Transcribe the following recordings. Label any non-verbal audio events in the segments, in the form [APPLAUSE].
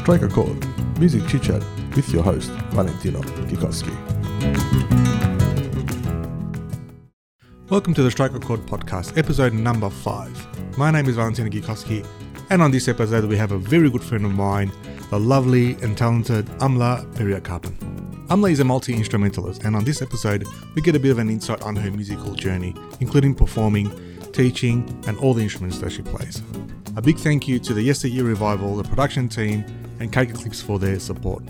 Strike a Chord, Music Chit Chat with your host, Valentino Kikowski. Welcome to the Strike a Chord podcast, episode number five. My name is Valentino Gikowski, and on this episode, we have a very good friend of mine, the lovely and talented Amla Periakarpan. Amla is a multi instrumentalist, and on this episode, we get a bit of an insight on her musical journey, including performing, teaching, and all the instruments that she plays. A big thank you to the Yesteryear Revival, the production team, and Cake Eclipse for their support.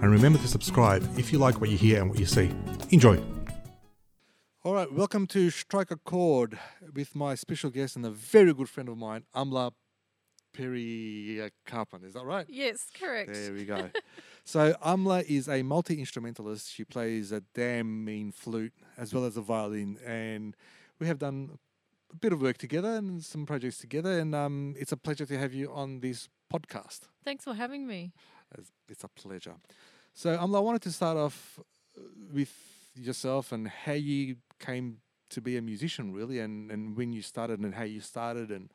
And remember to subscribe if you like what you hear and what you see. Enjoy. All right, welcome to Strike a Chord with my special guest and a very good friend of mine, Amla Periakarpan. Is that right? Yes, correct. There we go. [LAUGHS] so Amla is a multi instrumentalist. She plays a damn mean flute as well as a violin, and we have done a bit of work together and some projects together. And um, it's a pleasure to have you on this podcast. Thanks for having me. It's- a pleasure. So Amla, I wanted to start off uh, with yourself and how you came to be a musician, really, and, and when you started and how you started and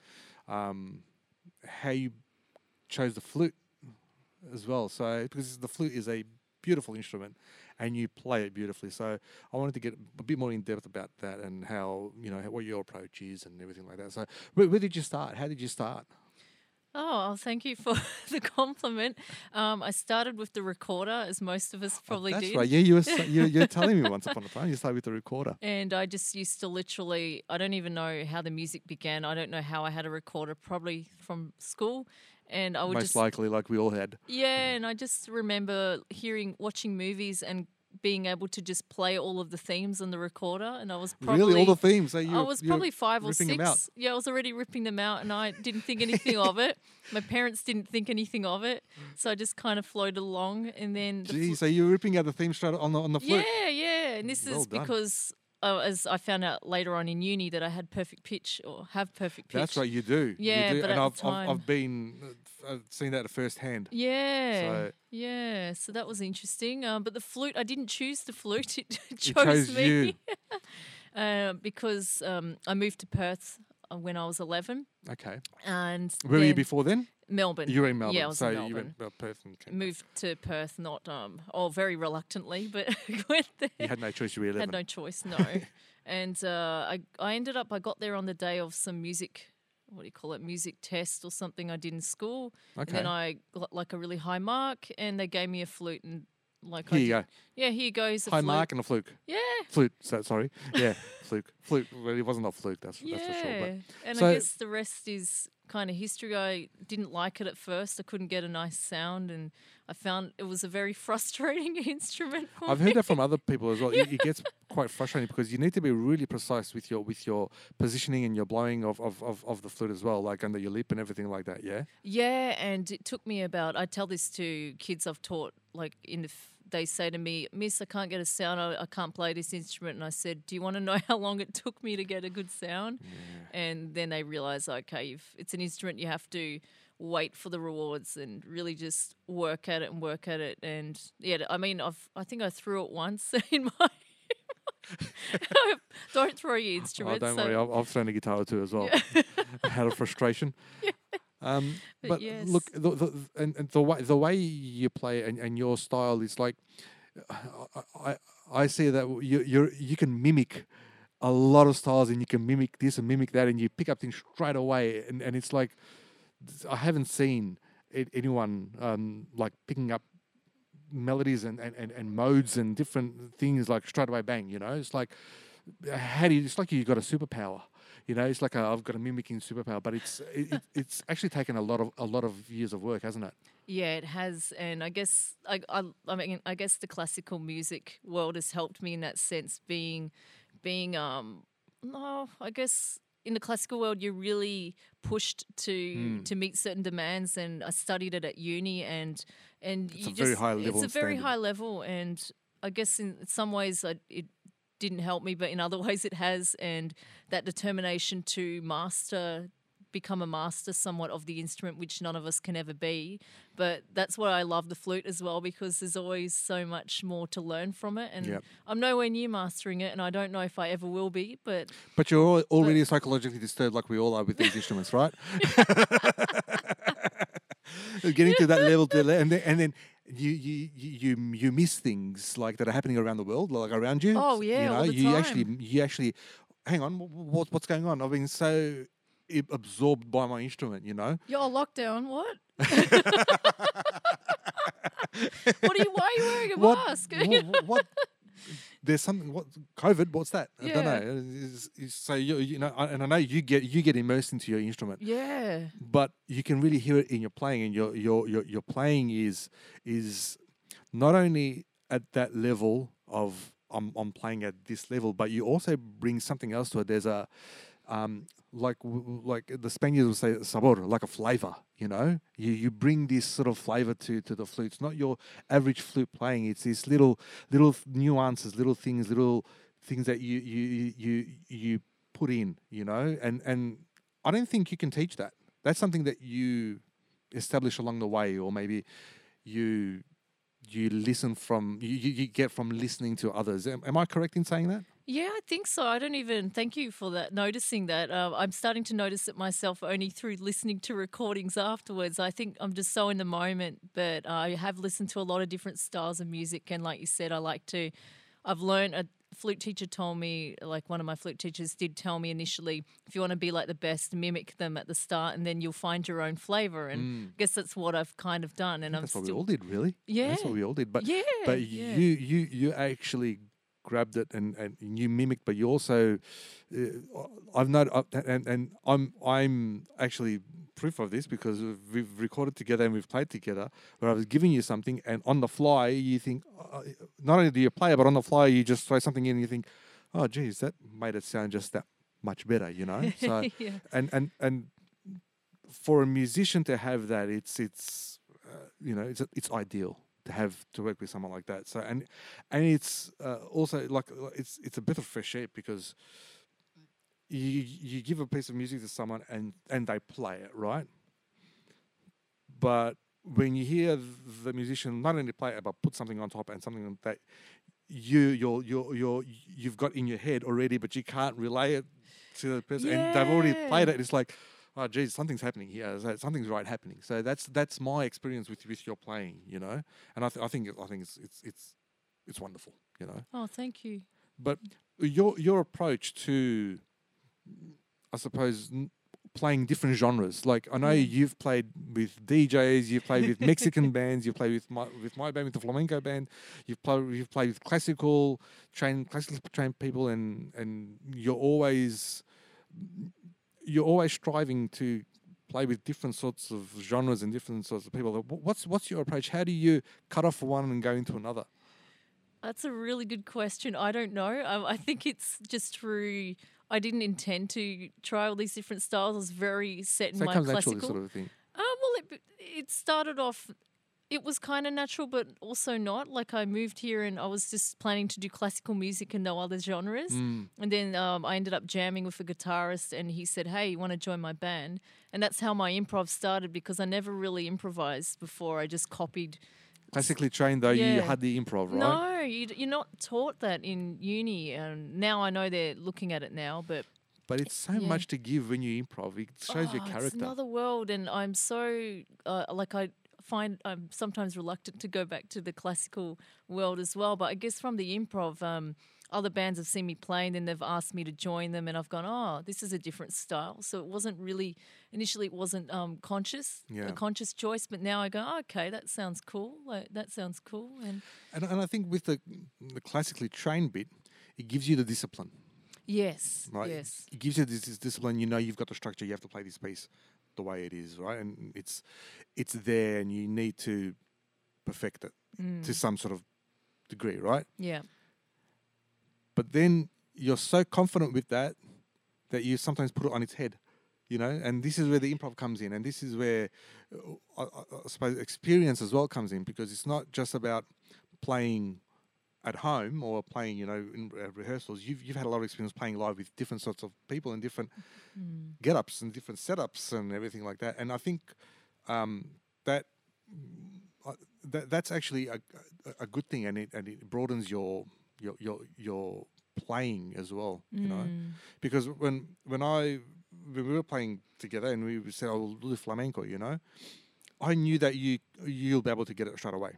um, how you chose the flute as well. So because the flute is a beautiful instrument and you play it beautifully. So I wanted to get a bit more in depth about that and how you know what your approach is and everything like that. So where, where did you start? How did you start? Oh, well, thank you for [LAUGHS] the compliment. Um, I started with the recorder, as most of us probably Oh, That's did. right. Yeah, you were sa- [LAUGHS] you, you're telling me once upon a time you started with the recorder. And I just used to literally, I don't even know how the music began. I don't know how I had a recorder, probably from school. And I would Most just, likely, like we all had. yeah, and I just remember hearing, watching movies and being able to just play all of the themes on the recorder. And I was probably. really, all the themes. So you, I was probably five or ripping them out. six. Yeah, I was already ripping them out, and I didn't think anything of it. My parents didn't think anything of it, so I just kind of floated along. And then, the Gee, fl- so you're ripping out the theme straight on the on the flute. yeah, yeah. And this Well is done. because, uh, as I found out later on in uni, that I had perfect pitch or have perfect pitch. That's right, you do. Yeah, you do. but and at I've, the I've I've been uh, I've seen that firsthand. Yeah, So- yeah. So that was interesting. Um, but the flute, I didn't choose the flute; [LAUGHS] it chose, chose me. [LAUGHS] uh, because um, I moved to Perth when I was eleven, Okay. and Where were you before then? Melbourne. You were in Melbourne. Yeah, I was so in you Melbourne. went uh, Perth and came back. Moved to Perth, not um, oh, very reluctantly, but [LAUGHS] went there. You had no choice. You were 11. Had no choice, no. [LAUGHS] and uh, I, I ended up, I got there on the day of some music, what do you call it, music test or something I did in school. okay. And then I got like a really high mark, and they gave me a flute and like Here I you did- go. yeah, here goes a High flute. mark and a fluke. Yeah, [LAUGHS] Flute. So, sorry. Yeah, fluke. Fluke. Well, it wasn't a fluke. That's yeah. that's for sure. But and So- I guess the rest is kind of history. I didn't like it at first. I couldn't get a nice sound, and I found it was a very [LAUGHS] frustrating [LAUGHS] instrument. I've me. heard that from other people as well. It, it gets quite frustrating because you need to be really precise with your with your positioning and your blowing of, of, of, of the flute as well, like under your lip and everything like that. Yeah. Yeah, and it took me about. I tell this to kids I've taught. Like in the, f- they say to me, "Miss, I can't get a sound. I, I can't play this instrument." And I said, "Do you want to [LAUGHS] know how long it took me to get a good sound?" And then they realize, okay, it's an instrument, you have to wait for the rewards and really just work at it and work at it. And yeah, I mean, I've I think I threw it once [LAUGHS] in my. [LAUGHS] don't throw your Oh, don't so- worry, I've, I've thrown a guitar too as well, out of frustration. Um, But but yes. look, the, the, and, and the way the way you play and, and your style is like, I, I, I see that you you you can mimic a lot of styles and you can mimic this and mimic that and you pick up things straight away. And, and it's like I haven't seen a- anyone um, like picking up melodies and, and, and, and modes and different things like straight away bang you know? It's like how do you it's like you got a superpower you know it's like i I've got a mimicking superpower but it's it, it, [LAUGHS] it's actually taken a lot of a lot of years of work hasn't it Yeah, it has, and I guess I, I, I mean, I guess the classical music world has helped me in that sense. Being, being, um, no, I guess in the classical world you're really pushed to Hmm. to meet certain demands, and I studied it at uni, and and It's you a very high level It's a very standard. high level, and I guess in some ways I, it didn't help me, but in other [LAUGHS] ways it has, and that determination to master become a master somewhat of the instrument, which none of us can ever be. But that's why I love the flute as well, because there's always so much more to learn from it. And Yep. I'm nowhere near mastering it, and I don't know if I ever will be. But but you're al- already psychologically disturbed like we all are with these instruments right [LAUGHS] [LAUGHS] getting to that level to and then and then you you you you miss things like that are happening around the world, like around you. Oh, yeah, you know, all the you actually you actually hang on, what what's going on? I've been so absorbed by my instrument, you know. Yo, lockdown, what? [LAUGHS] [LAUGHS] what are you, why are you wearing a what, mask? what, what there's something what COVID what's that I don't Yeah. know It's- it's- so you you know I- and I know you get you get immersed into your instrument yeah. but you can really hear it in your playing and your your your, your playing is is not only at that level of I'm, I'm playing at this level but you also bring something else to it there's a um, like like the Spaniards would say sabor like a flavor you know? You you bring this sort of flavor to to the flute. It's not your average flute playing. It's these little little nuances little things little things that you you you you, put in you know? And and I don't think you can teach that. That's something that you establish along the way or maybe you you listen from you, you you get from listening to others. Am, am i correct in saying that Yeah, I think so. I don't even thank you for that noticing that. Uh, I'm starting to notice it myself only through listening to recordings afterwards. I think I'm just so in the moment, but I have listened to a lot of different styles of music, and like you said, I like to. I've learned a flute teacher told me, like one of my flute teachers did tell me initially, if you want to be like the best, mimic them at the start, and then you'll find your own flavor. And I guess that's what I've kind of done. And I'm that's what we all did really Yeah, that's what we all did but yeah, but yeah. you you you actually grabbed it and and you mimic but you also uh, i've not uh, and and i'm i'm actually proof of this because we've recorded together and we've played together where i was giving you something and on the fly you think uh, not only do you play it but on the fly you just throw something in and you think oh geez that made it sound just that much better you know so [LAUGHS] yeah. and and and for a musician to have that it's it's uh, you know it's it's ideal to have to work with someone like that. So and and it's uh, also like uh, it's it's a bit of fresh air because you you give a piece of music to someone and and they play it right? But when you hear the musician not only play it but put something on top and something that you you're you're you're you've got in your head already but you can't relay it to the person and they've already played it it's like oh geez something's happening here. Something's right happening. So that's that's my experience with with your playing you know? And i, th- I think i think it's it's it's it's wonderful you know? Oh, thank you. but your your approach to i suppose n- playing different genres like i know you've played with djs you've played with mexican [LAUGHS] bands you've played with my with my band with the flamenco band you've played you've played with classical trained classically trained people and and you're always you're always striving to play with different sorts of genres and different sorts of people what's what's your approach how do you cut off one and go into another That's a really good question. I don't know. Um, I think it's just through. I didn't intend to try all these different styles. I was very set in so my comes classical. sort of thing Um, well, it it started off. It was kind of natural, but also not. Like I moved here and I was just planning to do classical music and no other genres. Mm. And then um, I ended up jamming with a guitarist, and he said, "Hey, you want to join my band?" And that's how my improv started because I never really improvised before. I just copied classically trained though you had the improv right no, you, you're not taught that in uni, and now I know they're looking at it now. But but it's so Yeah. much to give when you improv it shows your oh, It's character another world, and I'm so uh, like I find I'm sometimes reluctant to go back to the classical world as well. But I guess from the improv, um, other bands have seen me play, and then they've asked me to join them, and I've gone, oh, this is a different style. So it wasn't really initially it wasn't um, conscious, Yeah. a conscious choice, but now I go, oh, okay, that sounds cool. Like that sounds cool, and and, and i think with the the classically trained bit it gives you the discipline yes, right yes. it gives you this, this discipline you know you've got the structure you have to play this piece the way it is right and it's it's there and you need to perfect it Mm. to some sort of degree right Yeah. but then you're so confident with that that you sometimes put it on its head you know and this is where the improv comes in and this is where uh, I, I I suppose experience as well comes in because it's not just about playing at home or playing you know in uh, rehearsals you've, you've had a lot of experience playing live with different sorts of people and different Mm. get-ups and different setups and everything like that and i think um, that uh, that that's actually a, a, good thing and it and it broadens your your your your playing as well you know Mm. because when when I when we were playing together and we said oh, we'll do flamenco you know I knew that you you'll be able to get it straight away.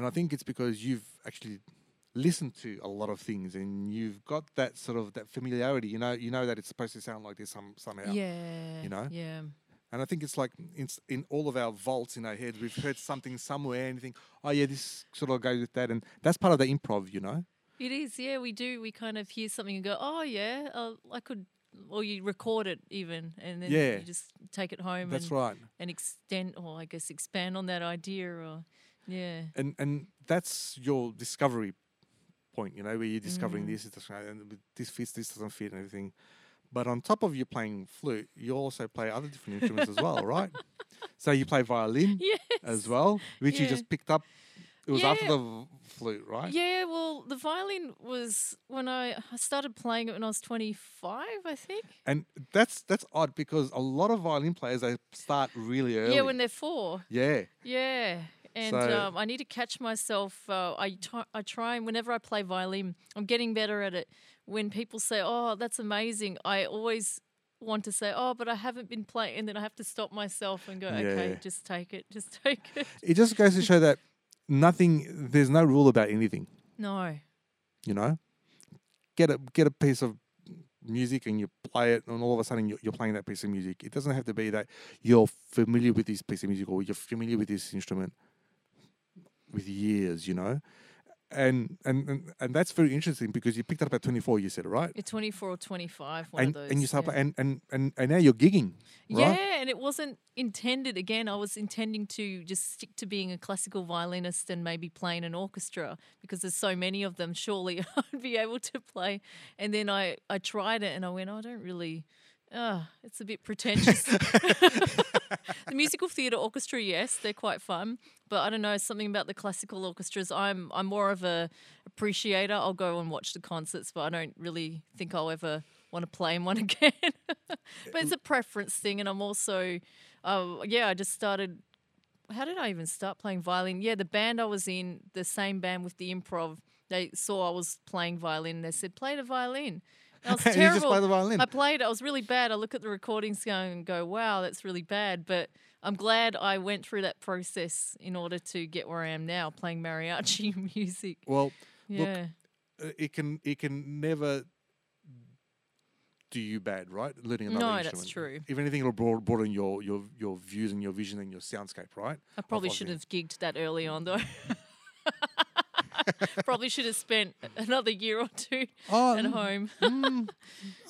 And I think it's because you've actually listened to a lot of things and you've got that sort of that familiarity. You know, you know that it's supposed to sound like this some somehow. Yeah. you know? Yeah. And I think it's like in, in all of our vaults in our heads, we've heard something somewhere and you think, oh yeah, this sort of goes with that, and that's part of the improv, you know. It is, yeah. We do. We kind of hear something and go, "Oh, yeah, uh, I could," or you record it even, and then Yeah. you just take it home That's and, right. and extend, or I guess expand on that idea, or yeah, and and that's your discovery point, you know, where you're discovering Mm. this is and this fits, this doesn't fit, and everything. But on top of you playing flute, you also play other different instruments as well, right? [LAUGHS] So you play violin yeah, as well, which you just picked up. It was after the flute, right? yeah. Well, the violin was when I I started playing it when I was twenty five, I think. And that's that's odd because a lot of violin players they start really early. Yeah, when they're four. yeah, Yeah. And So- um, I need to catch myself. Uh, I, try, I try and whenever I play violin, I'm getting better at it. When people say, "Oh, that's amazing," I always want to say, "Oh, but I haven't been playing," and then I have to stop myself and go, "Okay, Yeah. just take it, just [LAUGHS] take it." it just goes to show that nothing. There's no rule about anything. No. you know get a get a piece of music and you play it and all of a sudden you're, you're playing that piece of music it doesn't have to be that you're familiar with this piece of music or you're familiar with this instrument with years you know and and and, and that's very interesting because you picked up at 24 you said right It's 24 or 25, one and of those. and you start yeah. and, and and and now you're gigging right Yeah, and it wasn't intended. Again, I was intending to just stick to being a classical violinist and maybe playing an orchestra because there's so many of them. Surely [LAUGHS] I'd be able to play. And then I I tried it and I went, oh, I don't really. Ah, it's a bit pretentious. [LAUGHS] the musical theatre orchestra, yes, they're quite fun, but I don't know something about the classical orchestras. I'm I'm more of a appreciator. I'll go and watch the concerts, but I don't really think I'll ever want to play in one [LAUGHS] again. but it's a preference thing, and I'm also, uh, yeah, I just started. How did I even start playing violin? Yeah, the band I was in, the same band with the improv, they saw I was playing violin. They said, "Play the violin." That was [LAUGHS] You terrible. just play the violin. I played. it. I was really bad. I look at the recordings going and go, "Wow, that's really bad." But I'm glad I went through that process in order to get where I am now, playing mariachi [LAUGHS] music. well Yeah. uh, it can it can never do you bad, right? Learning another No, instrument. that's true. If anything, it'll broaden your your your views and your vision and your soundscape, right? I probably should have gigged that early on, though. [LAUGHS] probably should have spent another year or two Oh, at mm, home. [LAUGHS] mm,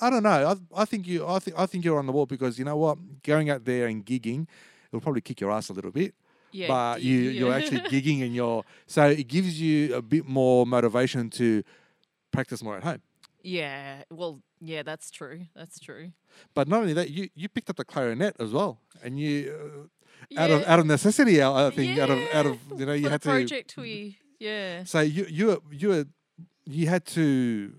I don't know. I, I think you. I think I think you're on the wall because you know what? Going out there and gigging, it'll probably kick your ass a little bit. Yeah, but you yeah. you're actually [LAUGHS] gigging and you're so it gives you a bit more motivation to practice more at home. yeah. Well, yeah, that's true. That's true. But not only that, you you picked up the clarinet as well, and you uh, out of out of necessity, I think out of out of you know you For had the to project we yeah. So you you were- you were, you had to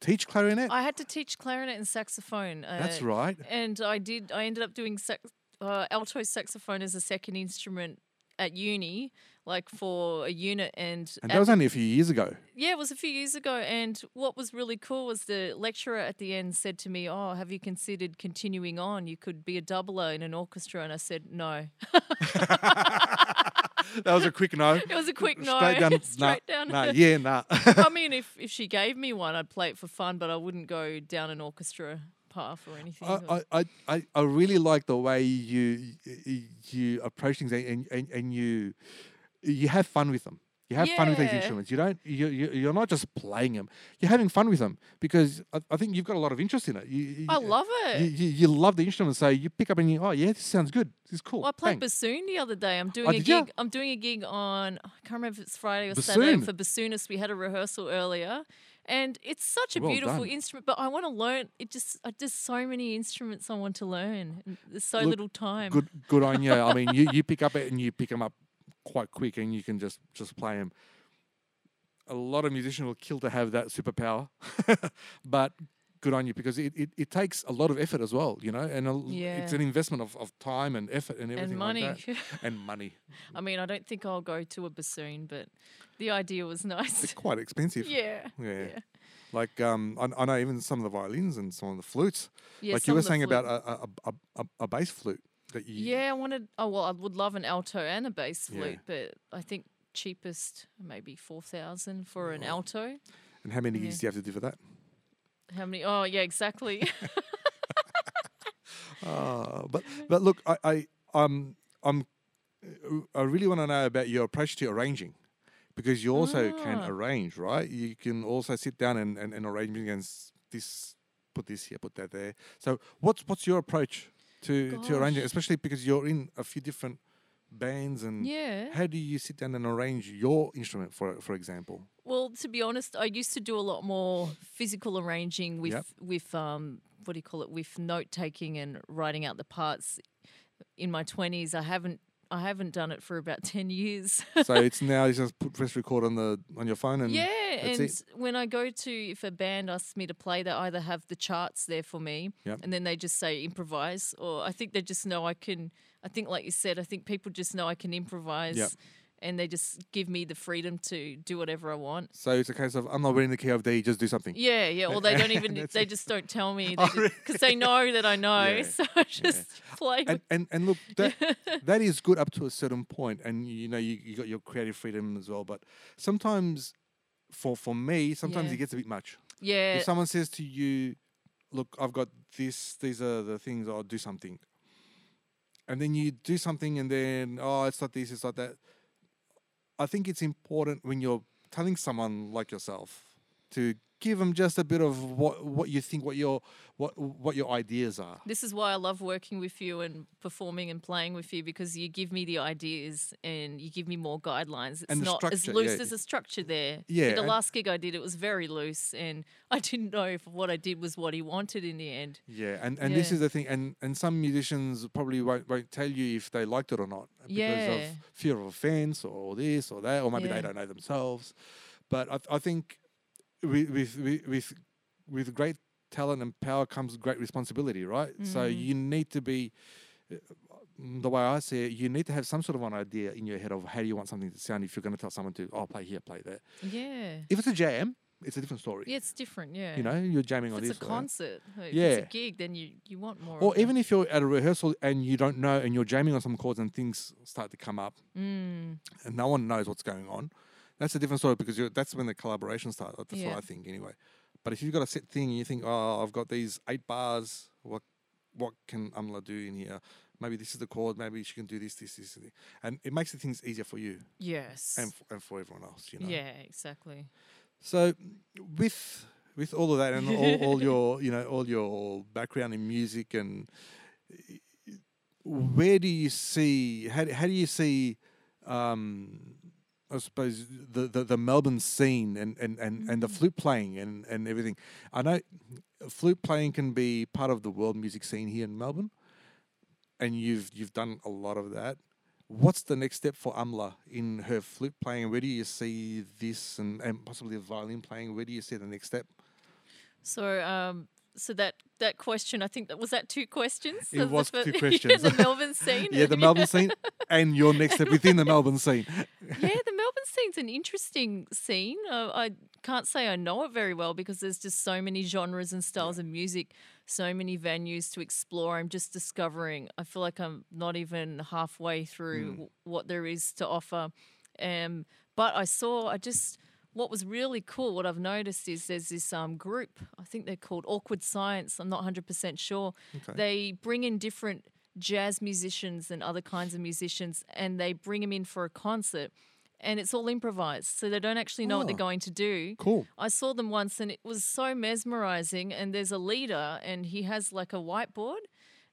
teach clarinet. I had to teach clarinet and saxophone. Uh, That's right. And I did. I ended up doing sax, uh, alto saxophone as a second instrument at uni, like for a unit. And, And that was only a few years ago. yeah, it was a few years ago. And what was really cool was the lecturer at the end said to me, "Oh, have you considered continuing on? You could be a doubler in an orchestra." And I said, "No." [LAUGHS] That was a quick no. It was a quick no. Straight down. [LAUGHS] Straight nah, down. Nah, yeah, nah. I mean, if if she gave me one, I'd play it for fun, but I wouldn't go down an orchestra path or anything. I, I, I, I really like the way you you, you approach things and, and, and you you have fun with them. You have fun with these instruments. You don't. You, you you're not just playing them. You're having fun with them because I, I think you've got a lot of interest in it. You, you- I love it. You, you, you love the instrument, so you pick up and you oh yeah, this sounds good. This is cool. Well, I played Bang. bassoon the other day. I'm doing Oh, a gig. I'm doing a gig on. I can't remember if it's Friday or Saturday Bassoon? for bassoonists. We had a rehearsal earlier, and it's such a Well beautiful done. instrument. But I want to learn. It just, I just so many instruments I want to learn. There's so Look, little time. good good on you. I mean, you, [LAUGHS] you pick up it and you pick them up quite quick, and you can just just play them. A lot of musicians will kill to have that superpower, [LAUGHS] but good on you because it, it, it takes a lot of effort as well, you know, and a, l- it's an investment of, of time and effort and everything and money. like that, [LAUGHS] and money. I mean, I don't think I'll go to a bassoon, but the idea was nice. It's quite expensive. yeah. Yeah. Yeah. Like um, I, I know even some of the violins and some of the flutes. Yeah, like you were saying flute- about a, a, a, a, a bass flute. that you? Yeah, I wanted. Oh well, I would love an alto and a bass Yeah. flute, but I think cheapest maybe four thousand for an alto. And how many Yeah. gigs do you have to do for that? How many? Oh yeah, exactly. Uh, [LAUGHS] but [LAUGHS] but look, I, I um I'm uh, I really want to know about your approach to arranging. Because you also can Ah. arrange, right? You can also sit down and, and, and arrange against this, put this here, put that there. So what's what's your approach to, to arranging, especially because you're in a few different bands and yeah. how do you sit down and arrange your instrument for for example? Well, to be honest, I used to do a lot more physical arranging with Yep. with um what do you call it with note taking and writing out the parts. In my twenties, I haven't I haven't done it for about [LAUGHS] ten years. so [LAUGHS] it's now you just put press record on the on your phone and yeah, and it. when I go to if a band asks me to play, they either have the charts there for me, Yep. and then they just say improvise, or I think they just know I can. I think, like you said, I think people just know I can improvise, and they just give me the freedom to do whatever I want. So it's a case of I'm not reading the key of D, just do something. Yeah, yeah. Or they don't even [LAUGHS] they just don't tell me [LAUGHS] Oh, because they know that I know. [LAUGHS] Yeah, So I just play. And, and and look, that that is good up to a certain point, and you know you, you got your creative freedom as well. But sometimes, for for me, sometimes Yeah. it gets a bit much. yeah, If someone says to you, "Look, I've got this. These are the things. I'll do something," and then you do something, and then oh, it's not this, it's not that. I think it's important when you're telling someone like yourself to give them just a bit of what what you think, what your what what your ideas are. This is why I love working with you and performing and playing with you because you give me the ideas and you give me more guidelines. It's not as loose. yeah. There's a structure there. Yeah, The last gig I did, it was very loose, and I didn't know if what I did was what he wanted in the end. Yeah, and, and this is the thing, and, and some musicians probably won't, won't tell you if they liked it or not because Yeah. of fear of offense or this or that, or maybe Yeah. they don't know themselves. But I, I think with, with with with with great talent and power comes great responsibility, right? So Mm. you need to be. uh, The way I see it, you need to have some sort of an idea in your head of how you want something to sound. If you're going to tell someone to, oh, play here, play there. Yeah. If it's a jam, it's a different story. Yeah, it's different. Yeah. You know, you're jamming if on it's this. a or concert, if Yeah. it's a gig, then you, you want more. Or even if you're at a rehearsal and you don't know and you're jamming on some chords and things start to come up Mm, and no one knows what's going on, that's a different story because you're, that's when the collaboration starts. That's Yeah. what I think anyway. But if you've got a set thing and you think, oh, I've got these eight bars, what what can Amla do in here? Maybe this is the chord. Maybe she can do this, this, this, and and it makes the things easier for you yes. and f- and for everyone else. You know. Yeah, exactly. So with with all of that and all, all your [LAUGHS] you know all your background in music and where do you see how, how do you see um I suppose the, the, the Melbourne scene and, and, and, and the flute playing and, and everything. I know flute playing can be part of the world music scene here in Melbourne, and you've you've done a lot of that. What's the next step for Amla in her flute playing? Where do you see this and, and possibly the violin playing? Where do you see the next step? So, um, so that that question, I think that was that two questions. It the was fir- two [LAUGHS] yeah, questions. the Melbourne scene. yeah, the Melbourne scene [LAUGHS] and your next step within the Melbourne scene. yeah, the [LAUGHS] Melbourne scene's an interesting scene. Uh, I can't say I know it very well because there's just so many genres and styles of music, so many venues to explore. I'm just discovering. I feel like I'm not even halfway through w- what there is to offer. Um, but I saw, I just, what was really cool, what I've noticed is there's this um, group, I think they're called Awkward Science. I'm not 100% sure. Okay. They bring in different jazz musicians and other kinds of musicians and they bring them in for a concert and it's all improvised so they don't actually know what they're Oh. going to do Cool. i saw them once and it was so mesmerizing and there's a leader and he has like a whiteboard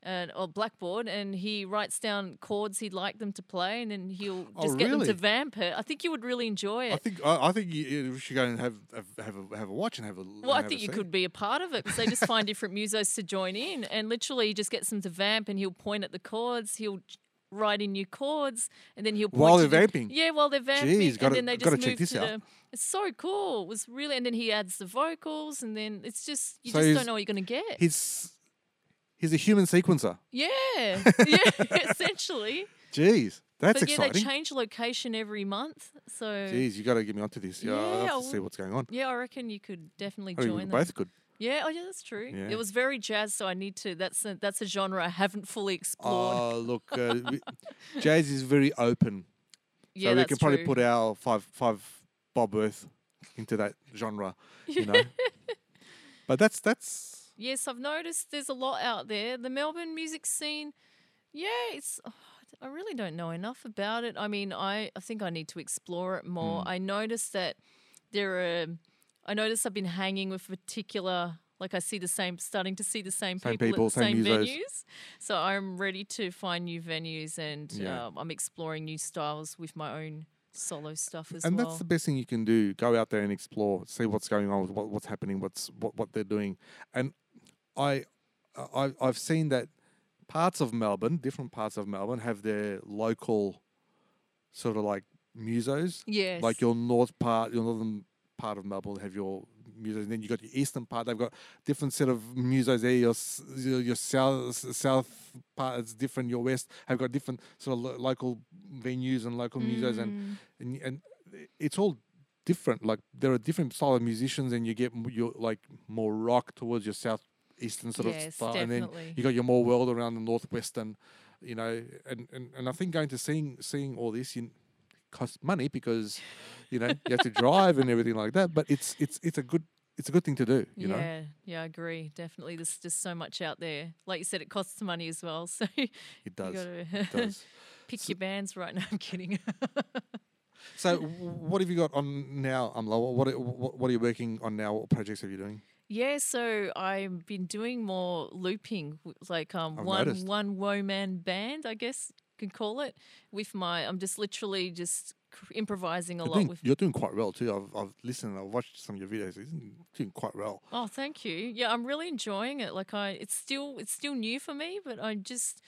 uh, or blackboard and he writes down chords he'd like them to play and then he'll Oh, just get them to vamp it i think you would really enjoy it. I think I, I think you, should go and have have have a, have a watch and have a. Well, I think you could be a part of it because they just find different musos to join in, and literally he just gets them to vamp, and he'll point at the chords, he'll write in new chords, and then he'll point While they're the- vamping? Yeah, while they're vamping, Jeez, gotta- and then they just move to out. the. It's so cool. It was really, and then he adds the vocals, and then it's just you So just don't know what you're gonna get. He's he's a human sequencer. Yeah, [LAUGHS] yeah, essentially. Jeez, that's exciting. but yeah, they change location every month, so Jeez, you got to get me onto this. Yeah, I'll have to see what's going on. yeah, I reckon you could definitely I think we join them. both could. Yeah, oh yeah, that's true. Yeah. It was very jazz, so I need to. That's a, that's a genre I haven't fully explored. Oh, look, uh, [LAUGHS] we- jazz is very open. yeah, so we that's can probably true. put our five five Bob Worth into that genre, you know. [LAUGHS] but that's that's Yes, I've noticed there's a lot out there. The Melbourne music scene, yeah, it's. I really don't know enough about it. I mean, I, I think I need to explore it more. Mm. I noticed that there are. I noticed I've been hanging with particular. Like I see the same, starting to see the same, Same people, people, at the same same venues. So I'm ready to find new venues, and Yeah. um, I'm exploring new styles with my own solo stuff as and well. And that's the best thing you can do. Go out there and explore, see what's going on, what, what's happening, what's what, what they're doing. And I, I I've seen that parts of Melbourne, different parts of Melbourne, have their local sort of like musos. yes, Like your north part, your northern part of Melbourne have your musos, and then you got your eastern part. They've got different set of musos there. Your your, your south south part is different. Your west have got different sort of lo- local venues and local musos, and Mm. and and it's all different. Like there are different style of musicians, and you get your like more rock towards your southeastern sort of Yes, style, and then definitely. you got your more world around the northwestern. You know, and, and, and I think going to seeing seeing all this you costs money because you know you have to drive and everything like that. But it's it's it's a good it's a good thing to do. You yeah, know, yeah, yeah, I agree. Definitely, there's just so much out there. Like you said, it costs money as well. [LAUGHS] So it does. It [LAUGHS] does. pick your bands right [LAUGHS] now. I'm kidding. So, what have you got on now, Amla? What, what what are you working on now? What projects are you doing? Yeah, so I've been doing more looping, like um I've one noticed. one woman band, I guess you can call it. With my, I'm just literally just improvising a You're lot doing, with. you're doing quite well too. I've, I've listened. I've watched some of your videos. You're doing quite well. Oh, thank you. Yeah, I'm really enjoying it. Like I, it's still it's still new for me, but I just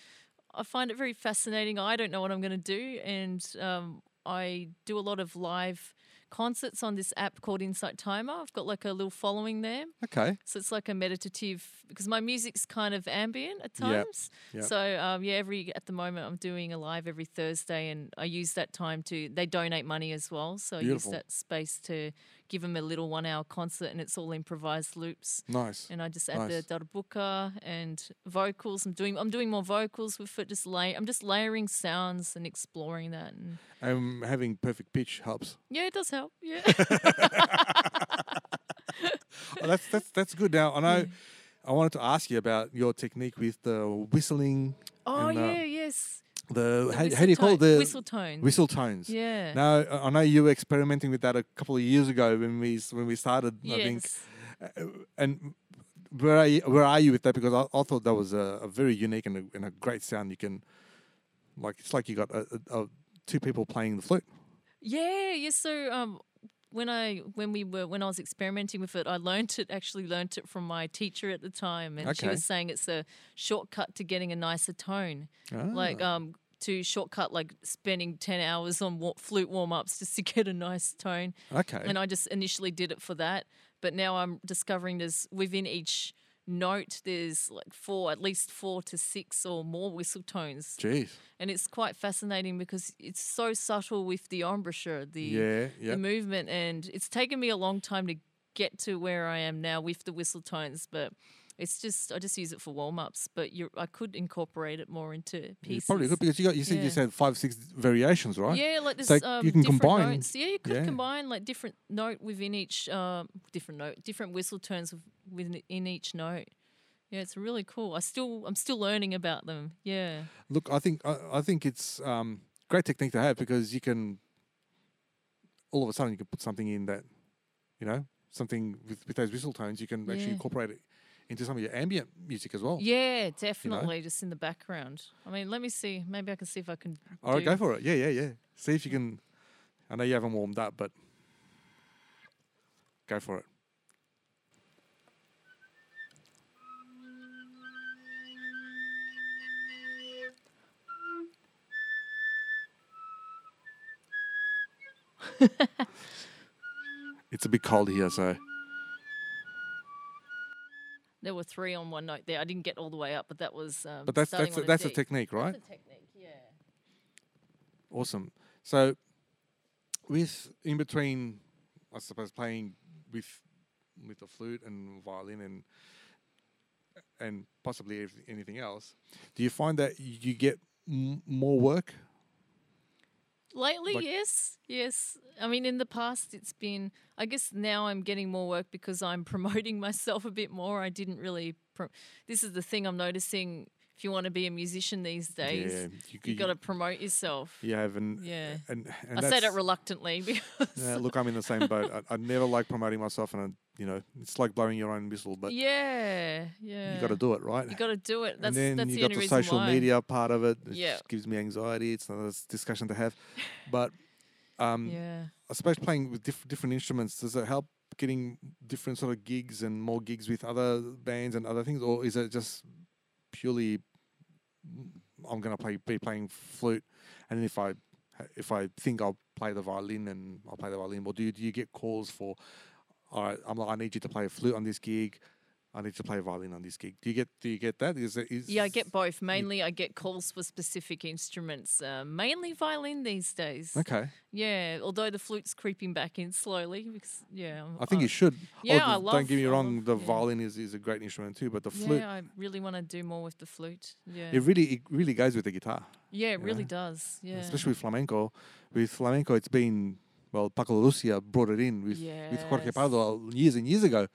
I find it very fascinating. I don't know what I'm going to do, and um, I do a lot of live concerts on this app called Insight Timer. I've got like a little following there, Okay. so it's like a meditative because my music's kind of ambient at times. yep. So um, yeah, every at the moment I'm doing a live every Thursday, and I use that time to they donate money as well. So I use that space to give them a little one hour concert, and it's all improvised loops Nice. and I just add Nice. the darbuka and vocals. I'm doing I'm doing more vocals with it. Just lay I'm just layering sounds and exploring that. And Um, having perfect pitch helps. yeah, it does help. Yeah. [LAUGHS] [LAUGHS] Oh, that's that's that's good. Now I know. I wanted to ask you about your technique with the whistling. oh and, uh, yeah, yes. The, The how, how whistle do you call it? The whistle tones? whistle tones. Yeah. Now I know you were experimenting with that a couple of years ago when we when we started. I think. yes. Uh, and where are you, where are you with that? Because I, I thought that was a, a very unique and a, and a great sound. You can, like, it's like you got a, two people playing the flute. Yeah, yeah. So um, when I when we were when I was experimenting with it, I learnt it actually learned it from my teacher at the time, and she was saying it's a shortcut to getting a nicer tone. like Ah. um to shortcut like spending 10 hours on wa- flute warm-ups just to [LAUGHS] get a nice tone. Okay, and i just initially did it for that. But now i'm discovering there's within each note there's like four at least four to six or more whistle tones. Jeez, and it's quite fascinating because it's so subtle with the embouchure the yeah, yeah. the movement. And it's taken me a long time to get to where I am now with the whistle tones but it's just I just use it for warm ups but you I could incorporate it more into You pieces probably could because you got you said you said five six variations, right? yeah like this So um, you can combine- notes yeah you could yeah. combine like different note within each um, different note different whistle tones within in each note yeah it's really cool I still I'm still learning about them yeah Look, I think I, I think it's um, great technique to have because you can all of a sudden you can put something in that, you know, something with, with those whistle tones. You can actually Yeah. incorporate it into some of your ambient music as well. yeah definitely just in the background I mean let me see maybe I can see if I can All right, go for it. Yeah, yeah, yeah. See if you can. I know you haven't warmed up, but go for it. [LAUGHS] it's a bit cold here, so There were three on one note there. I didn't get all the way up, but that was. Um, but that's that's a, that's a technique, right? That's a technique, yeah. Awesome. So, with in between, I suppose playing with with the flute and violin and and possibly anything else. Do you find that you get m- more work? Lately, Like- yes, yes. I mean, in the past, it's been. I guess now I'm getting more work because I'm [LAUGHS] promoting myself a bit more. I didn't really. Pro- this is the thing I'm noticing. If you want to be a musician these days, yeah, you, you got to promote yourself. You have and Yeah. and, and I said it reluctantly [LAUGHS] because. Yeah, look, I'm in the same boat. I, I never like promoting myself, and I, you know, it's like blowing your own whistle. But yeah, yeah. you got to do it, right? You got to do it. That's and then that's you the got the social why. media part of it. It Yeah. gives me anxiety. It's another discussion to have. [LAUGHS] But um, Yeah. I suppose playing with diff- different instruments does it help getting different sort of gigs and more gigs with other bands and other things, or is it just purely I'm going to play be playing flute, and if I if I think I'll play the violin and I'll play the violin, or do you, do you get calls for, all right, I'm like, I need you to play a flute on this gig, I need to play violin on this gig. Do you get do you get that? Is it is Yeah, I get both. Mainly, I get calls for specific instruments. Uh, mainly violin these days. okay. Yeah, although the flute's creeping back in slowly. Because yeah, I'm- think I- you should. Yeah, the- I Don't get me wrong. love- the yeah. violin is, is a great instrument too, but the flute. Yeah, I really want to do more with the flute. Yeah, it really it really goes with the guitar. yeah, it really know, does. Yeah, especially with flamenco. With flamenco, it's been well, Paco Lucia brought it in with with Jorge Pardo years and years ago,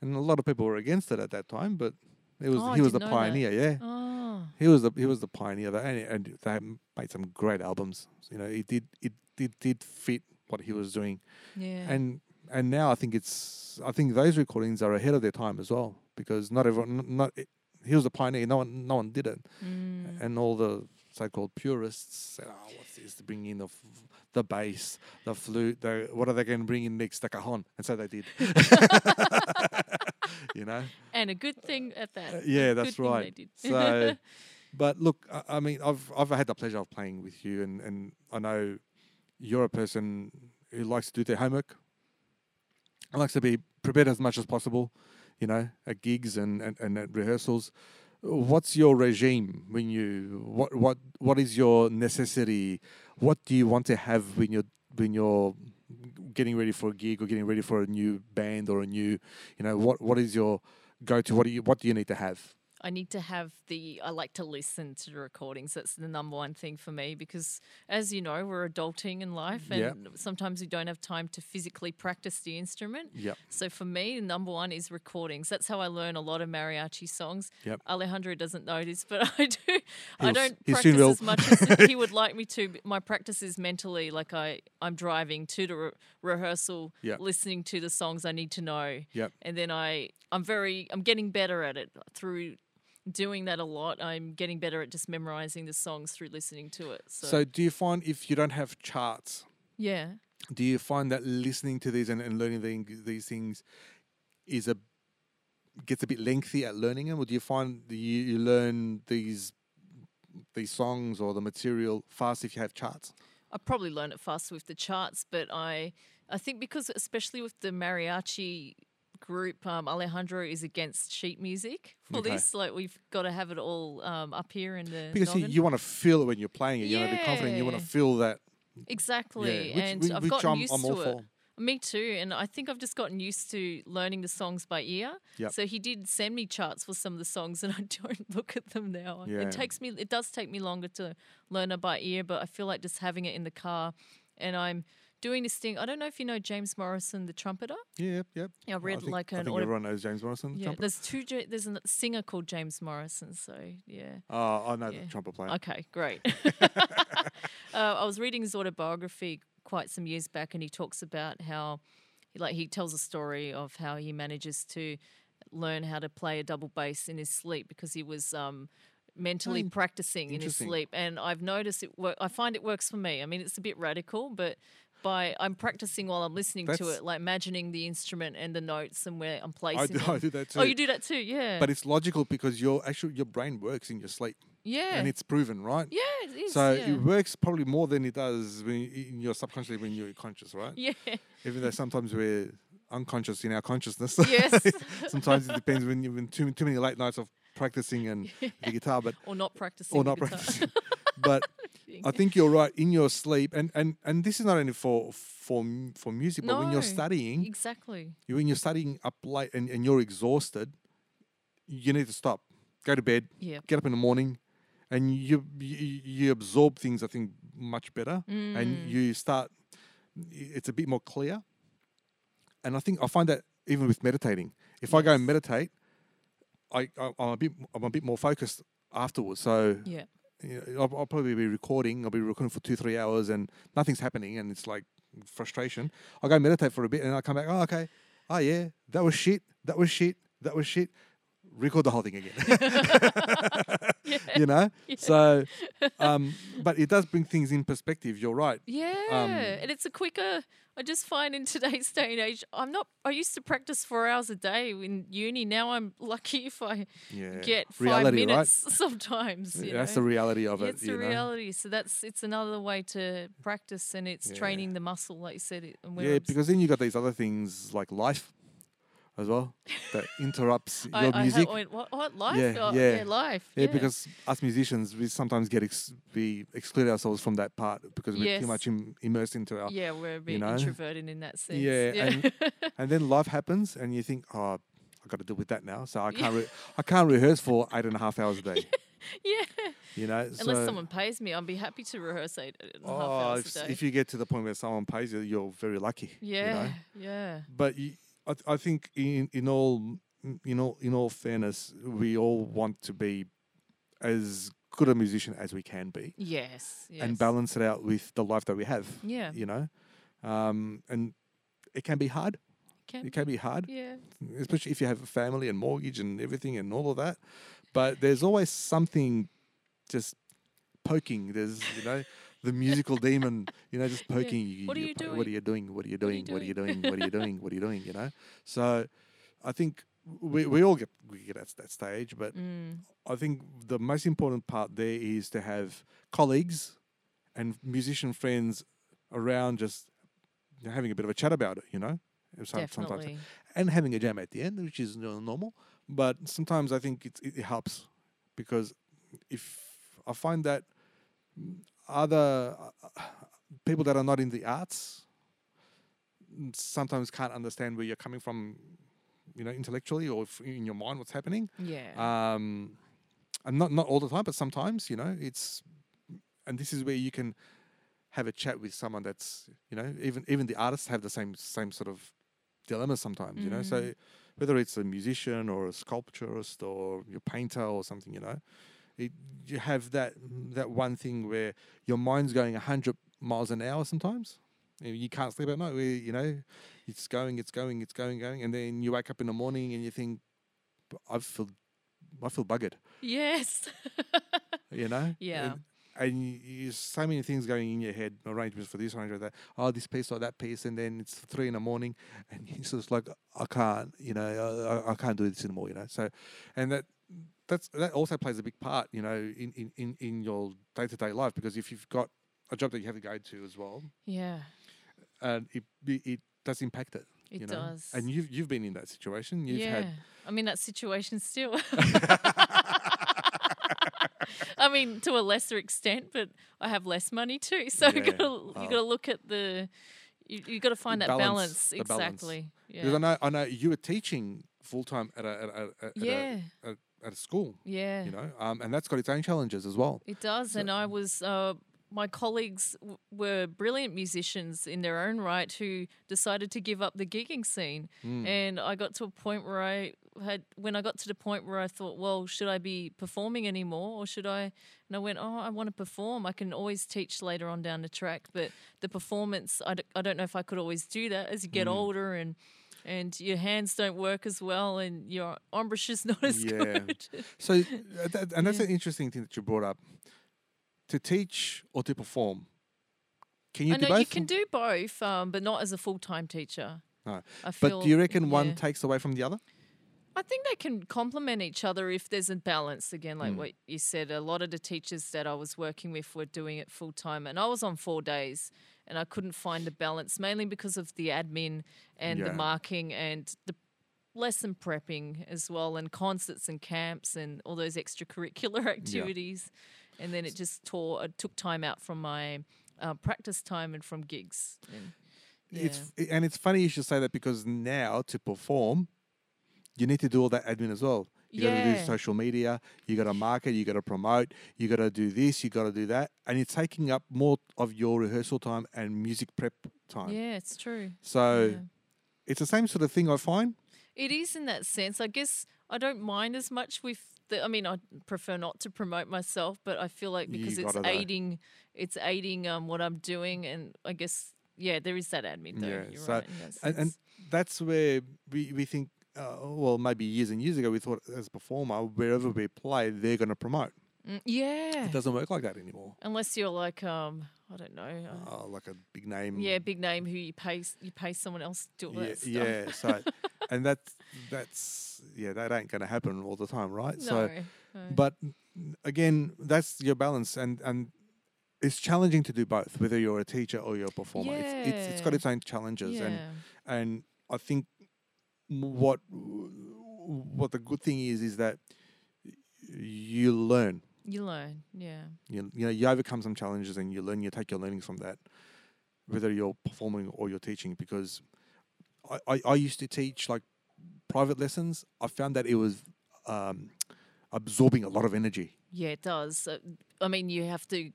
and a lot of people were against it at that time, but it was Oh, he was the didn't that. pioneer. Yeah, Oh, he was the he was the pioneer, that, and, and they made some great albums. You know, it did it did did fit what he was doing, yeah. and and now I think it's I think those recordings are ahead of their time as well because not everyone not he was the pioneer. No one no one did it Mm. and all the so-called purists said, "Oh, what's this? To bring in the f- the bass, the flute. The, what are they going to bring in next? The cajon." And so they did. [LAUGHS] [LAUGHS] you know. [LAUGHS] and a good thing at that. Uh, yeah, that's right. So, [LAUGHS] but look, I, I mean, I've I've had the pleasure of playing with you, and and I know you're a person who likes to do their homework. and likes to be prepared as much as possible, you know, at gigs and and, and at rehearsals. What's your regime when you what what what is your necessity? What do you want to have when you're when you're getting ready for a gig or getting ready for a new band or a new, you know, what what is your go to? What do you what do you need to have? I need to have the. I like to listen to the recordings. That's the number one thing for me because, as you know, we're adulting in life, and Yeah. sometimes we don't have time to physically practice the instrument. Yep. So for me, number one is recordings. That's how I learn a lot of mariachi songs. Yep. Alejandro doesn't know this, but [LAUGHS] I do. I He'll s- don't practice as much as [LAUGHS] he would like me to. My practice is mentally, like I, I'm driving to the re- rehearsal, Yep. listening to the songs I need to know, Yep. and then I, I'm very, I'm getting better at it through doing that a lot. I'm getting better at just memorizing the songs through listening to it. So, So do you find if you don't have charts, yeah. do you find that listening to these and, and learning the, these things is a gets a bit lengthy at learning them, or do you find you, you learn these these songs or the material fast if you have charts? I probably learn it faster with the charts, but I I think because especially with the mariachi group, um, Alejandro is against sheet music for Okay. this. Like we've got to have it all um, up here in the Because you, noggin. you want to feel it when you're playing it. You want to be confident. You want to feel that. exactly, Yeah, which, and which, I've gotten I'm, used I'm all to for. it. Me too, and I think I've just gotten used to learning the songs by ear. Yep. So he did send me charts for some of the songs, [LAUGHS] and I don't look at them now. Yeah. It takes me, it does take me longer to learn it by ear, but I feel like just having it in the car, and I'm doing this thing. I don't know if you know James Morrison, the trumpeter. Yeah, yep. I read think, like I think auto- everyone knows James Morrison. The yeah, there's two. There's a singer called James Morrison. So yeah. Oh, I know Yeah. the trumpet player. Okay, great. [LAUGHS] uh, I was reading his autobiography quite some years back, and he talks about how, he, like, he tells a story of how he manages to learn how to play a double bass in his sleep because he was um, mentally practicing in his sleep. And I've noticed it. Wor- I find it works for me. I mean, it's a bit radical, but. By I'm practicing while I'm listening to it, like imagining the instrument and the notes and where I'm I placing [LAUGHS] do, them. I do that oh, too. Oh, you do that too, yeah. But it's logical because your actual your brain works in your sleep, yeah, and it's proven, right? yeah, it is. So yeah. it works probably more than it does when you- in your subconsciously when you're conscious, right? [LAUGHS] yeah. Even though sometimes we're unconscious in our consciousness. [LAUGHS] Yes. sometimes it depends when you've been too too many late nights of practicing and the guitar, but or not practicing. or not guitar. practicing. but I think you're right. In your sleep, and and and this is not only for for for music, but when you're studying, exactly. you- when you're studying up late and, and you're exhausted, you need to stop, go to bed, Yeah. get up in the morning, and you you, you absorb things. I think much better, Mm. and you start. It's a bit more clear, and I think I find that even with meditating, if I go and meditate, I, I I'm a bit I'm a bit more focused afterwards. So Yeah. You know, I'll, I'll probably be recording. I'll be recording for two, three hours, and nothing's happening, and it's like frustration. I'll go meditate for a bit, and I'll come back. Oh, okay. Oh, yeah, that was shit. That was shit. That was shit. Record the whole thing again. [LAUGHS] [LAUGHS] you know. So, um, but it does bring things in perspective. You're right. Yeah, Um, and it's a quicker. I just find in today's day and age, I'm not. I used to practice four hours a day in uni. Now I'm lucky if I Yeah. get five reality, minutes [LAUGHS] sometimes. right? You That's know? the reality of it. it's the know? reality. So that's it's another way to practice, and it's Yeah. training the muscle, like you said. It, Yeah, because then you got these other things like life as well that [LAUGHS] interrupts your I music. went, what, what life? Yeah, Oh, yeah. life. Yeah, because us musicians, we sometimes get ex- we exclude ourselves from that part because we're Yes. too much Im- immersed into our. yeah, we're a bit know? introverted in that sense. Yeah, yeah, and- [LAUGHS] And then life happens, and you think, oh, I got to deal with that now. So I can't, re- I can't rehearse for eight and a half hours a day. [LAUGHS] yeah. You know, Unless so someone pays me, I'd be happy to rehearse eight and a half oh, hours if, a day. if you get to the point where someone pays you, you're very lucky. yeah, You know? yeah, But you, I, I think in in all in all in all fairness, we all want to be as good a musician as we can be. yes, yes. and balance it out with the life that we have. Yeah, You know, um, and it can be hard. can It can be hard, yeah, especially if you have a family and mortgage and everything and all of that. But there's always something just poking. There's you know the musical demon. You know, just [LAUGHS] Yeah. poking you. What are you po- What are you doing? What are you What are you doing? What are you doing? What are you doing? What are you doing? You know. [LAUGHS] So, I think we we all get we get at that stage, but mm, I think the most important part there is to have colleagues and musician friends around just having a bit of a chat about it, you know? Sometimes. definitely. And having a jam at the end, which is normal. But sometimes I think it, it helps because if I find that other uh, people that are not in the arts mm, sometimes can't understand where you're coming from, you know, intellectually or in your mind what's happening Yeah, um, and not not all the time, but sometimes, you know, it's and this is where you can have a chat with someone that's, you know, even even the artists have the same same sort of dilemma sometimes, you know. So Mm. whether it's a musician or a sculpturist or your painter or something, you know, it, you have that that one thing where your mind's going hundred miles an hour sometimes. and You can't sleep at night. You know, it's going, it's going, it's going, going, and then you wake up in the morning and you think, I feel, I feel buggered. yes, [LAUGHS] You know. Yeah. And, and you, you so many things going in your head, arrangements for this, arrangement for that. Oh, this piece or that piece, and then it's three in the morning, and [LAUGHS] it's just like I can't, you know, I- I can't do this anymore, you know. So, and that that's that also plays a big part, you know, in in in, in your day to day life because if you've got a job that you have to go to as well, yeah, and it it, does impact it. it you know? does. And you've you've been in that situation. You've yeah, had I'm in that situation still. [LAUGHS] [LAUGHS] I mean, to a lesser extent, but I have less money too. So you Yeah. gotta Oh. you gotta oh. look at the you, you got to find that balance, balance, the balance. exactly. because I know I know you were teaching full time at a at a, at a, yeah, at, a school. yeah. you know, um, and that's got its own challenges as well. It does, So- and I was. Uh, my colleagues w- were brilliant musicians in their own right who decided to give up the gigging scene. Mm. And I got to a point where I had, when I got to the point where I thought, well, should I be performing anymore or should I? And I went, oh, I want to perform. I can always teach later on down the track, but the performance, I, d- I don't know if I could always do that as you get Mm. older and. And your hands don't work as well, and your embouchure is [LAUGHS] not as Yeah. good. So, uh, that, and that's Yeah. an interesting thing that you brought up. To teach or to perform, can you I do know both? you can do both, um, but not as a full time teacher. No. I feel, but do you reckon one takes away from the other? I think they can complement each other if there's a balance. Again, like Mm. what you said, a lot of the teachers that I was working with were doing it full time, and I was on four days, and I couldn't find the balance mainly because of the admin and Yeah. the marking and the lesson prepping as well, and concerts and camps and all those extracurricular [LAUGHS] activities. and then it just tore. It took time out from my uh, practice time and from gigs. And, It's and it's funny you should say that because now to perform, you need to do all that admin as well. You got to do social media. You got to market. You got to promote. You got to do this. You got to do that, and it's taking up more of your rehearsal time and music prep time. yeah, it's true. So Yeah. it's the same sort of thing I find. It is in that sense. I guess I don't mind as much with the. I mean, I prefer not to promote myself, but I feel like because it's aiding, it's aiding um, what I'm doing, and I guess yeah, there is that admin though. Yeah, You're so- right. And, and that's where we, we think uh, well maybe years and years ago we thought as a performer wherever we play they're going to promote Mm, yeah, it doesn't work like that anymore unless you're like um, I don't know. Uh, uh, like a big name yeah, big name who you pay you pay someone else to do all yeah, that stuff. yeah so [LAUGHS] and that's that's yeah that ain't going to happen all the time right no, so no. but again that's your balance and and it's challenging to do both whether you're a teacher or you're a performer it's, it's it's got its own challenges yeah. and and I think what what the good thing is is that you learn. you learn. Yeah. You, you know you overcome some challenges and you learn. You take your learnings from that, whether you're performing or you're teaching. Because I, I, I used to teach like private lessons. I found that it was um, absorbing a lot of energy. Yeah, it does. I mean, you have to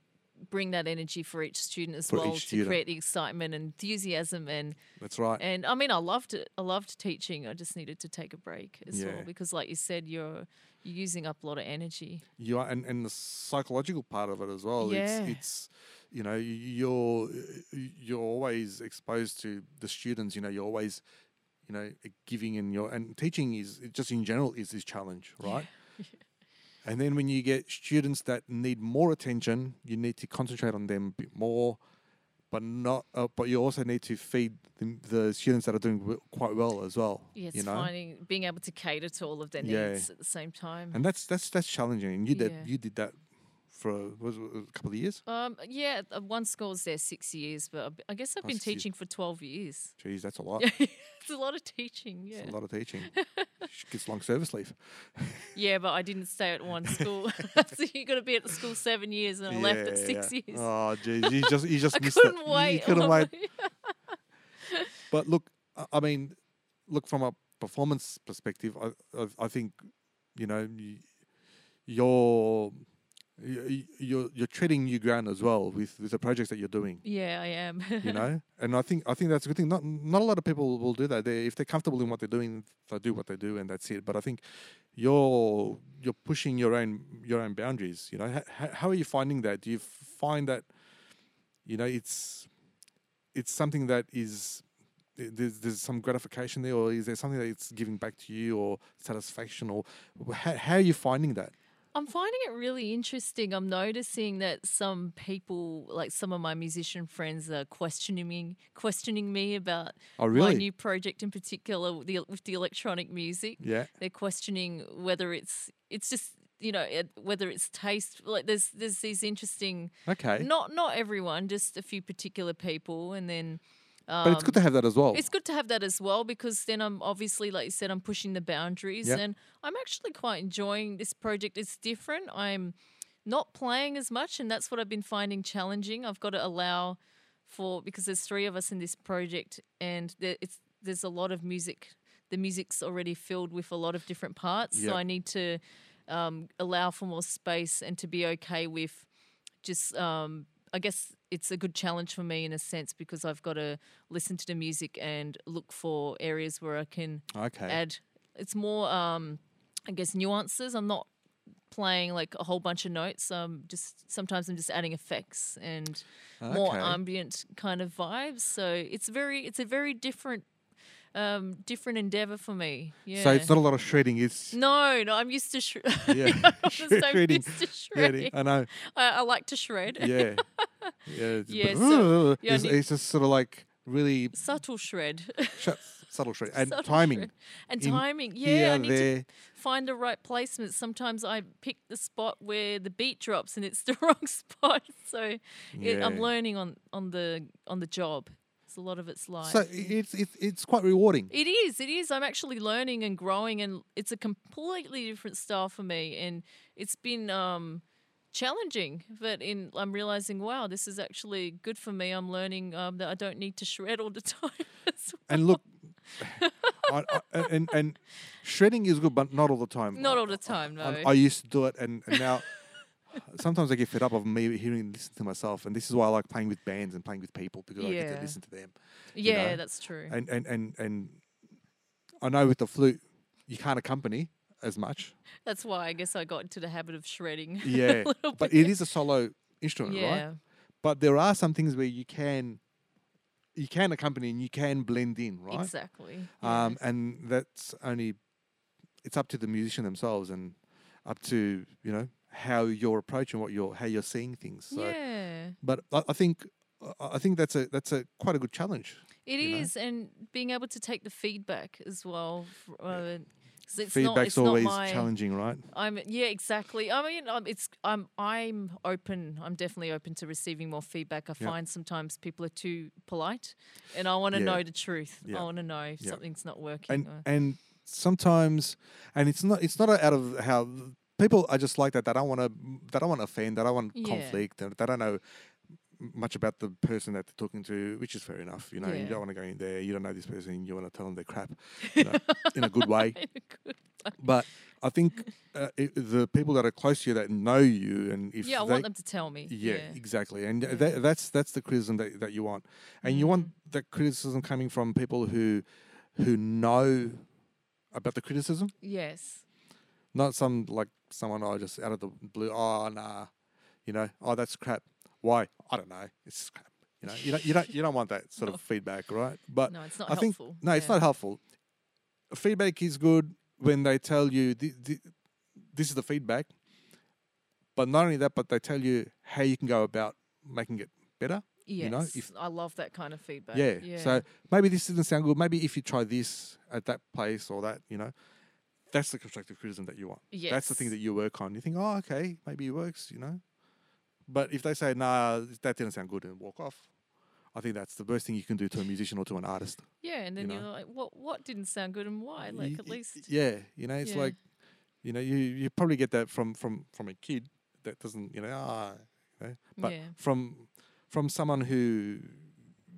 bring that energy for each student as For well each to student. create the excitement and enthusiasm and That's right. and I mean, I loved it. I loved teaching. I just needed to take a break as Yeah. well because, like you said, you're you're using up a lot of energy. you are, and, and the psychological part of it as well. Yeah. It's it's you know you're you're always exposed to the students. You know you're always you know giving and your and teaching is just in general is this challenge, right? [LAUGHS] And then when you get students that need more attention, you need to concentrate on them a bit more, but not. Uh, but you also need to feed the, the students that are doing w- quite well as well. Yeah, it's you know, finding being able to cater to all of their Yeah. needs at the same time. and that's that's that's challenging. And you did Yeah. you did that for was a couple of years. um, yeah, uh, one school's there six years, but I guess I've Oh, been six years. teaching for twelve years. Geez, that's a lot. [LAUGHS] it's a lot of teaching. Yeah, It's a lot of teaching. [LAUGHS] She gets long service leave. yeah, but I didn't stay at one [LAUGHS] school. so you got to be at the school seven years, and I left at six yeah. years. Oh, geez, you just you just I missed couldn't it. wait. You couldn't wait. But look, I- mean, look from a performance perspective. I I, I think you know y- you're y- you're you're treading new ground as well with with the projects that you're doing. Yeah, I am. You [LAUGHS] know, and I think I think that's a good thing. Not not a lot of people will do that. They if they're comfortable in what they're doing, they do what they do, and that's it. But I think you're you're pushing your own your own boundaries. You know, how, how are you finding that? Do you find that you know it's it's something that is there's, there's some gratification there, or is there something that it's giving back to you, or satisfaction, or how, how are you finding that? I'm finding it really interesting. I'm noticing that some people, like some of my musician friends, are questioning me, questioning me about Oh, my really? new project in particular with the, with the electronic music. Yeah. They're questioning whether it's it's just you know whether it's taste. Like there's there's these interesting. Okay. Not not everyone, just a few particular people, and then. But it's good to have that as well. It's good to have that as well because then I'm obviously, like you said, I'm pushing the boundaries Yep. and I'm actually quite enjoying this project. It's different. I'm not playing as much, and that's what I've been finding challenging. I've got to allow for because there's three of us in this project, and there, it's there's a lot of music. The music's already filled with a lot of different parts, Yep. so I need to um, allow for more space and to be okay with just um, I guess it's a good challenge for me in a sense because I've got to listen to the music and look for areas where I can okay. add. It's more, um, I guess, nuances. I'm not playing like a whole bunch of notes. Um, just sometimes I'm just adding effects and more ambient kind of vibes. So it's very, it's a very different, um, different endeavor for me. Yeah. So it's not a lot of shredding. It's no, no, I'm used to sh- [LAUGHS] Yeah, [LAUGHS] I'm [LAUGHS] shredding. used to shredding. I know. I, I like to shred. Yeah. Yeah. it's- Yeah, so- yeah, it's, it's just sort of like really Subtle shred. sh- subtle shred and Subtle timing. shred. And timing. Yeah, Here, I need there. to find the right placement. Sometimes I pick the spot where the beat drops and it's the wrong spot. So it, I'm learning on, on the on the job. A lot of it's live. So it's it's it's quite rewarding. It is. It is. I'm actually learning and growing, and it's a completely different style for me. And it's been, um, challenging. But in I'm realizing, wow, this is actually good for me. I'm learning um, that I don't need to shred all the [LAUGHS] time. well. And look, I, I, and and shredding is good, but not all the time. Not all the time, no. I, I used to do it, and, and now sometimes I get fed up of me hearing and listening to myself, and this is why I like playing with bands and playing with people because I get to listen to them. yeah, know, that's true. And and and and I know with the flute, you can't accompany as much. That's why I guess I got into the habit of shredding. [LAUGHS] a Yeah, but it is a solo instrument, yeah. right? But there are some things where you can you can accompany and you can blend in, right? Exactly. yeah. Um, and that's only it's up to the musician themselves and up to you know how you're approaching what you're how you're seeing things. So, yeah. but I, I think I think that's a that's a quite a good challenge. It is, know? and being able to take the feedback as well. Uh, it's Feedback's not, it's always not my, challenging, right? I'm yeah, exactly. I mean, um, it's I'm I'm open. I'm definitely open to receiving more feedback. I Yeah. find sometimes people are too polite, and I want to Yeah. know the truth. Yeah. I want to know if Yeah. something's not working. And and sometimes, and it's not it's not out of how people are just like that. They don't want to they don't want to offend. They don't want Yeah. conflict. They, they don't know much about the person that they're talking to, which is fair enough. You know, you don't want to go in there. You don't know this person. You want to tell them they're crap, [LAUGHS] you know, in a good way. [LAUGHS] A good. But I think [LAUGHS] uh, i the people that are close to you that know you, and if yeah, I they, want them to tell me. yeah, Yeah. exactly, and Yeah. Mm. tha- that's that's the criticism that, that you want, and you want that criticism coming from people who who know about the criticism, Yes. not some like someone oh just out of the blue oh nah, you know oh that's crap. Why I don't know it's just crap. You know you don't you don't you don't want that sort No. of feedback, right? But No, it's not I think helpful. no, it's not helpful. Feedback is good when they tell you thi- thi- this is the feedback, but not only that, but they tell you how you can go about making it better. Yes. you know, if- I love that kind of feedback. Yeah. Yeah. So maybe this didn't sound good. Maybe if you try this at that place or that, you know, that's the constructive criticism that you want. That's the thing that you work on. You think, oh, okay, maybe it works, you know. But if they say, nah, that didn't sound good and walk off, I think that's the worst thing you can do to a musician or to an artist. yeah, and then you you are like, what what didn't sound good and why? Like at least. yeah you know it's Yeah. like you know you you probably get that from from from a kid that doesn't you know ah you know but Yeah. from from someone who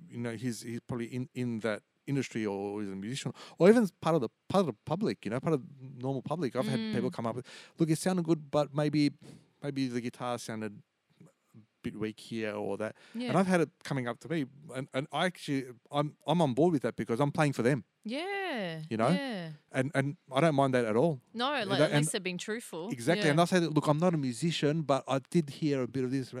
you know he's he's probably in in that industry or is a musician or even part of the part of the public you know part of the normal public i've had people Mm. come up with look it sounded good but maybe maybe the guitar sounded a bit weak here or that Yeah. and i've had it coming up to me and, and i actually i'm i'm on board with that because i'm playing for them yeah. you know? Yeah. and and i don't mind that at all No, like that- at least they're being truthful. Exactly. Yeah. And I'll say that, look, I'm not a musician, but I did hear a bit of this.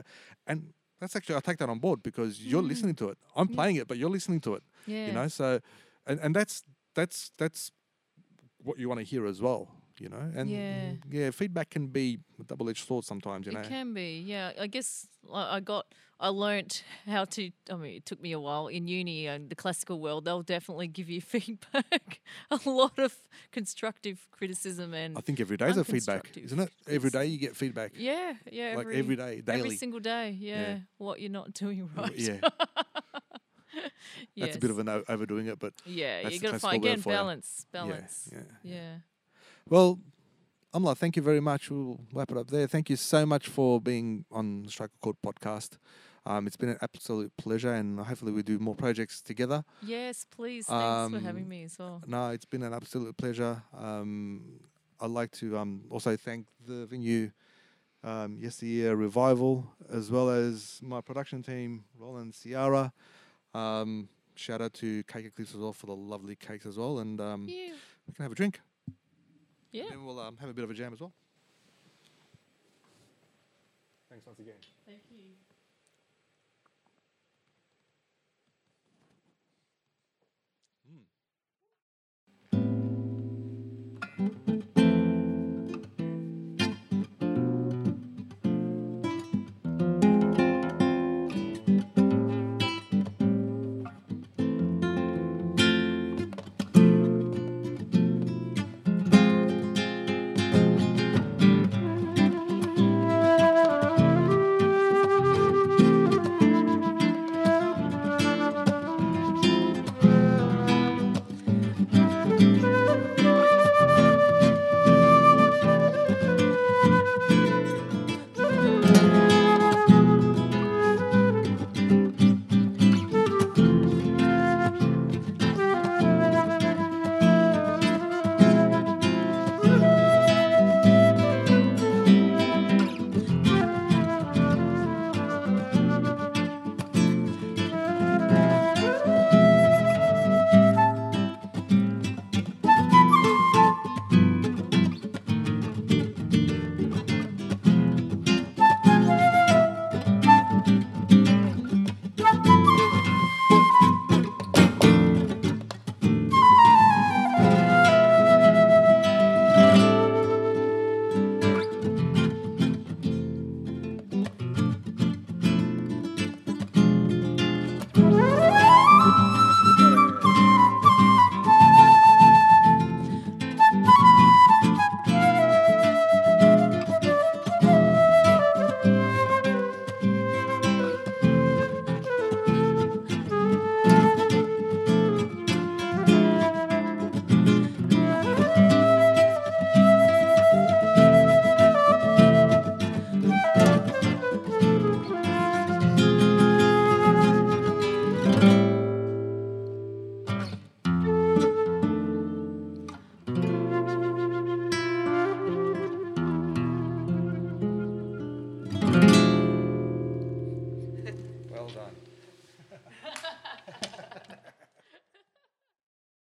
And that's actually, I take that on board because you're Mm. listening to it. I'm playing it, but you're listening to it, yeah. you know? So, and, and that's, that's, that's what you want to hear as well, you know? And Yeah. yeah, feedback can be a double edged sword sometimes, you know? It can be, yeah. I guess I got, I learnt how to. I mean, it took me a while in uni and the classical world. They'll definitely give you [LAUGHS] feedback, a lot of constructive criticism and I think every day is a feedback, isn't it? Every day you get feedback. yeah, yeah, Like every, every day, daily. every single day. Yeah, what you're not doing right. Yeah, [LAUGHS] that's a bit of an overdoing it, but yeah. You got to find again you. balance, yeah, balance. yeah. yeah. Well, Amla, thank you very much. We'll wrap it up there. Thank you so much for being on the Strike a Chord podcast. Um, it's been an absolute pleasure, and hopefully we do more projects together. Yes, please. Thanks for having Um, me as well. No, it's been an absolute pleasure. Um, I'd like to um, also thank the venue, um, Yesteryear Revival, as well as my production team, Roland Ciara. Um, shout out to Cake Eclipse as well for the lovely cakes as well, and um, Yeah. we can have a drink. Yeah. And we'll um, have a bit of a jam as well. Thanks once again. Thank you. Mm.